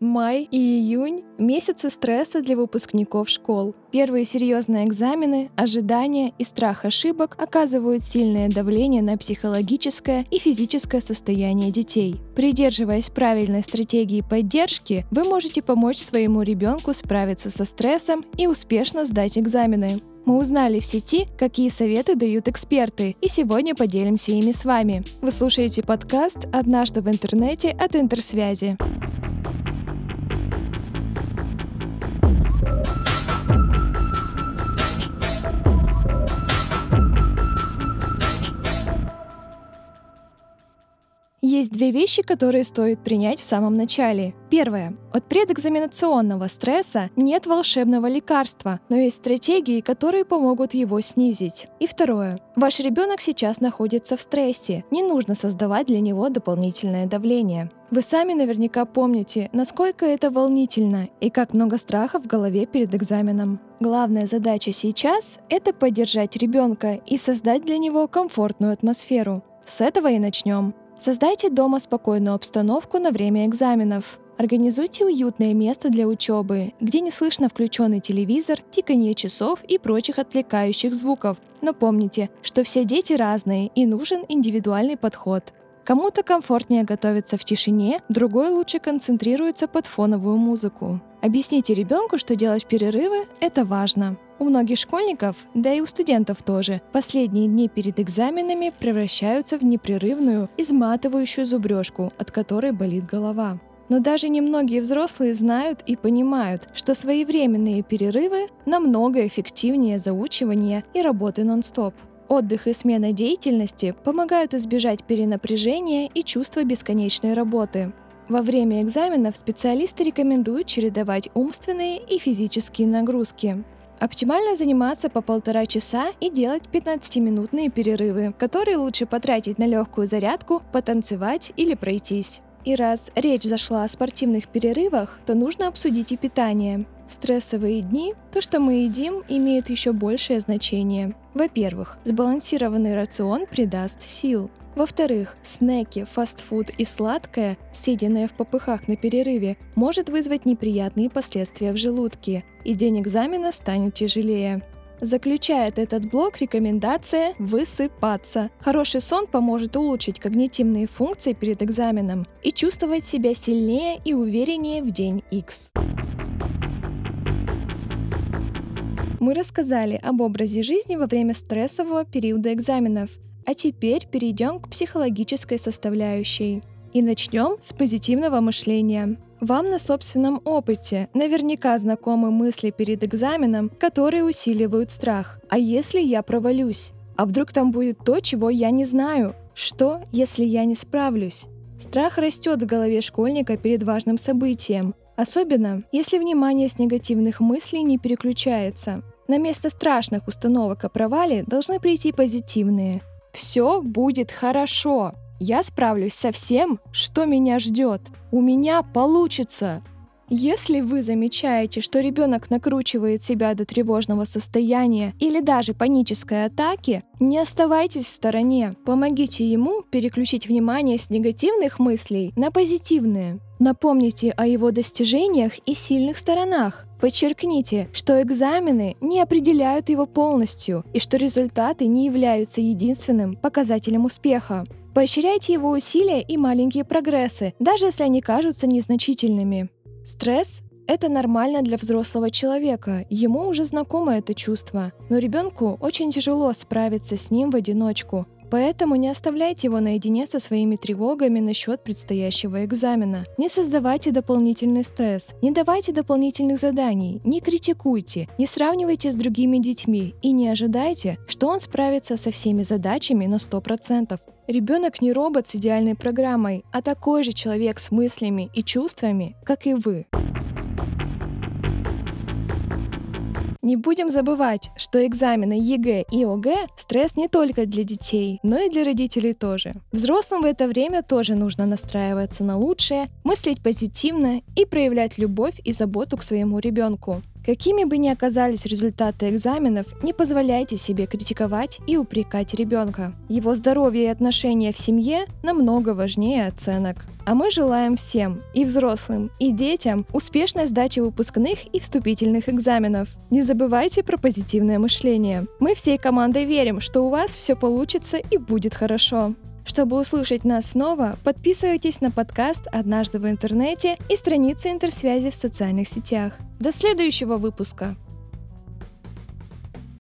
Май и июнь – месяцы стресса для выпускников школ. Первые серьезные экзамены, ожидания и страх ошибок оказывают сильное давление на психологическое и физическое состояние детей. Придерживаясь правильной стратегии поддержки, вы можете помочь своему ребенку справиться со стрессом и успешно сдать экзамены. Мы узнали в сети, какие советы дают эксперты, и сегодня поделимся ими с вами. Вы слушаете подкаст «Однажды в интернете» от Интерсвязи. Есть две вещи, которые стоит принять в самом начале. Первое. От предэкзаменационного стресса нет волшебного лекарства, но есть стратегии, которые помогут его снизить. И второе. Ваш ребенок сейчас находится в стрессе. Не нужно создавать для него дополнительное давление. Вы сами наверняка помните, насколько это волнительно и как много страха в голове перед экзаменом. Главная задача сейчас — это поддержать ребенка и создать для него комфортную атмосферу. С этого и начнем. Создайте дома спокойную обстановку на время экзаменов. Организуйте уютное место для учебы, где не слышно включенный телевизор, тиканье часов и прочих отвлекающих звуков. Но помните, что все дети разные и нужен индивидуальный подход. Кому-то комфортнее готовиться в тишине, другой лучше концентрируется под фоновую музыку. Объясните ребенку, что делать перерывы – это важно. У многих школьников, да и у студентов тоже, последние дни перед экзаменами превращаются в непрерывную, изматывающую зубрежку, от которой болит голова. Но даже немногие взрослые знают и понимают, что своевременные перерывы намного эффективнее заучивания и работы нон-стоп. Отдых и смена деятельности помогают избежать перенапряжения и чувства бесконечной работы. Во время экзаменов специалисты рекомендуют чередовать умственные и физические нагрузки. Оптимально заниматься по полтора часа и делать 15-минутные перерывы, которые лучше потратить на легкую зарядку, потанцевать или пройтись. И раз речь зашла о спортивных перерывах, то нужно обсудить и питание. Стрессовые дни, то, что мы едим, имеет еще большее значение. Во-первых, сбалансированный рацион придаст сил. Во-вторых, снеки, фастфуд и сладкое, съеденное в попыхах на перерыве, может вызвать неприятные последствия в желудке, и день экзамена станет тяжелее. Заключает этот блок рекомендация высыпаться. Хороший сон поможет улучшить когнитивные функции перед экзаменом и чувствовать себя сильнее и увереннее в день X. Мы рассказали об образе жизни во время стрессового периода экзаменов – а теперь перейдем к психологической составляющей. И начнем с позитивного мышления. Вам на собственном опыте наверняка знакомы мысли перед экзаменом, которые усиливают страх. А если я провалюсь? А вдруг там будет то, чего я не знаю? Что, если я не справлюсь? Страх растет в голове школьника перед важным событием, особенно если внимание с негативных мыслей не переключается. На место страшных установок о провале должны прийти позитивные. Все будет хорошо. Я справлюсь со всем, что меня ждет. У меня получится. Если вы замечаете, что ребенок накручивает себя до тревожного состояния или даже панической атаки, не оставайтесь в стороне. Помогите ему переключить внимание с негативных мыслей на позитивные. Напомните о его достижениях и сильных сторонах. Подчеркните, что экзамены не определяют его полностью и что результаты не являются единственным показателем успеха. Поощряйте его усилия и маленькие прогрессы, даже если они кажутся незначительными. Стресс это нормально для взрослого человека, ему уже знакомо это чувство, но ребенку очень тяжело справиться с ним в одиночку. Поэтому не оставляйте его наедине со своими тревогами насчет предстоящего экзамена. Не создавайте дополнительный стресс, не давайте дополнительных заданий, не критикуйте, не сравнивайте с другими детьми и не ожидайте, что он справится со всеми задачами на 100%. Ребенок не робот с идеальной программой, а такой же человек с мыслями и чувствами, как и вы. Не будем забывать, что экзамены ЕГЭ и ОГЭ – стресс не только для детей, но и для родителей тоже. Взрослым в это время тоже нужно настраиваться на лучшее, мыслить позитивно и проявлять любовь и заботу к своему ребенку. Какими бы ни оказались результаты экзаменов, не позволяйте себе критиковать и упрекать ребенка. Его здоровье и отношения в семье намного важнее оценок. А мы желаем всем, и взрослым, и детям, успешной сдачи выпускных и вступительных экзаменов. Не забывайте про позитивное мышление. Мы всей командой верим, что у вас все получится и будет хорошо. Чтобы услышать нас снова, подписывайтесь на подкаст «Однажды в интернете» и страницы интерсвязи в социальных сетях. До следующего выпуска!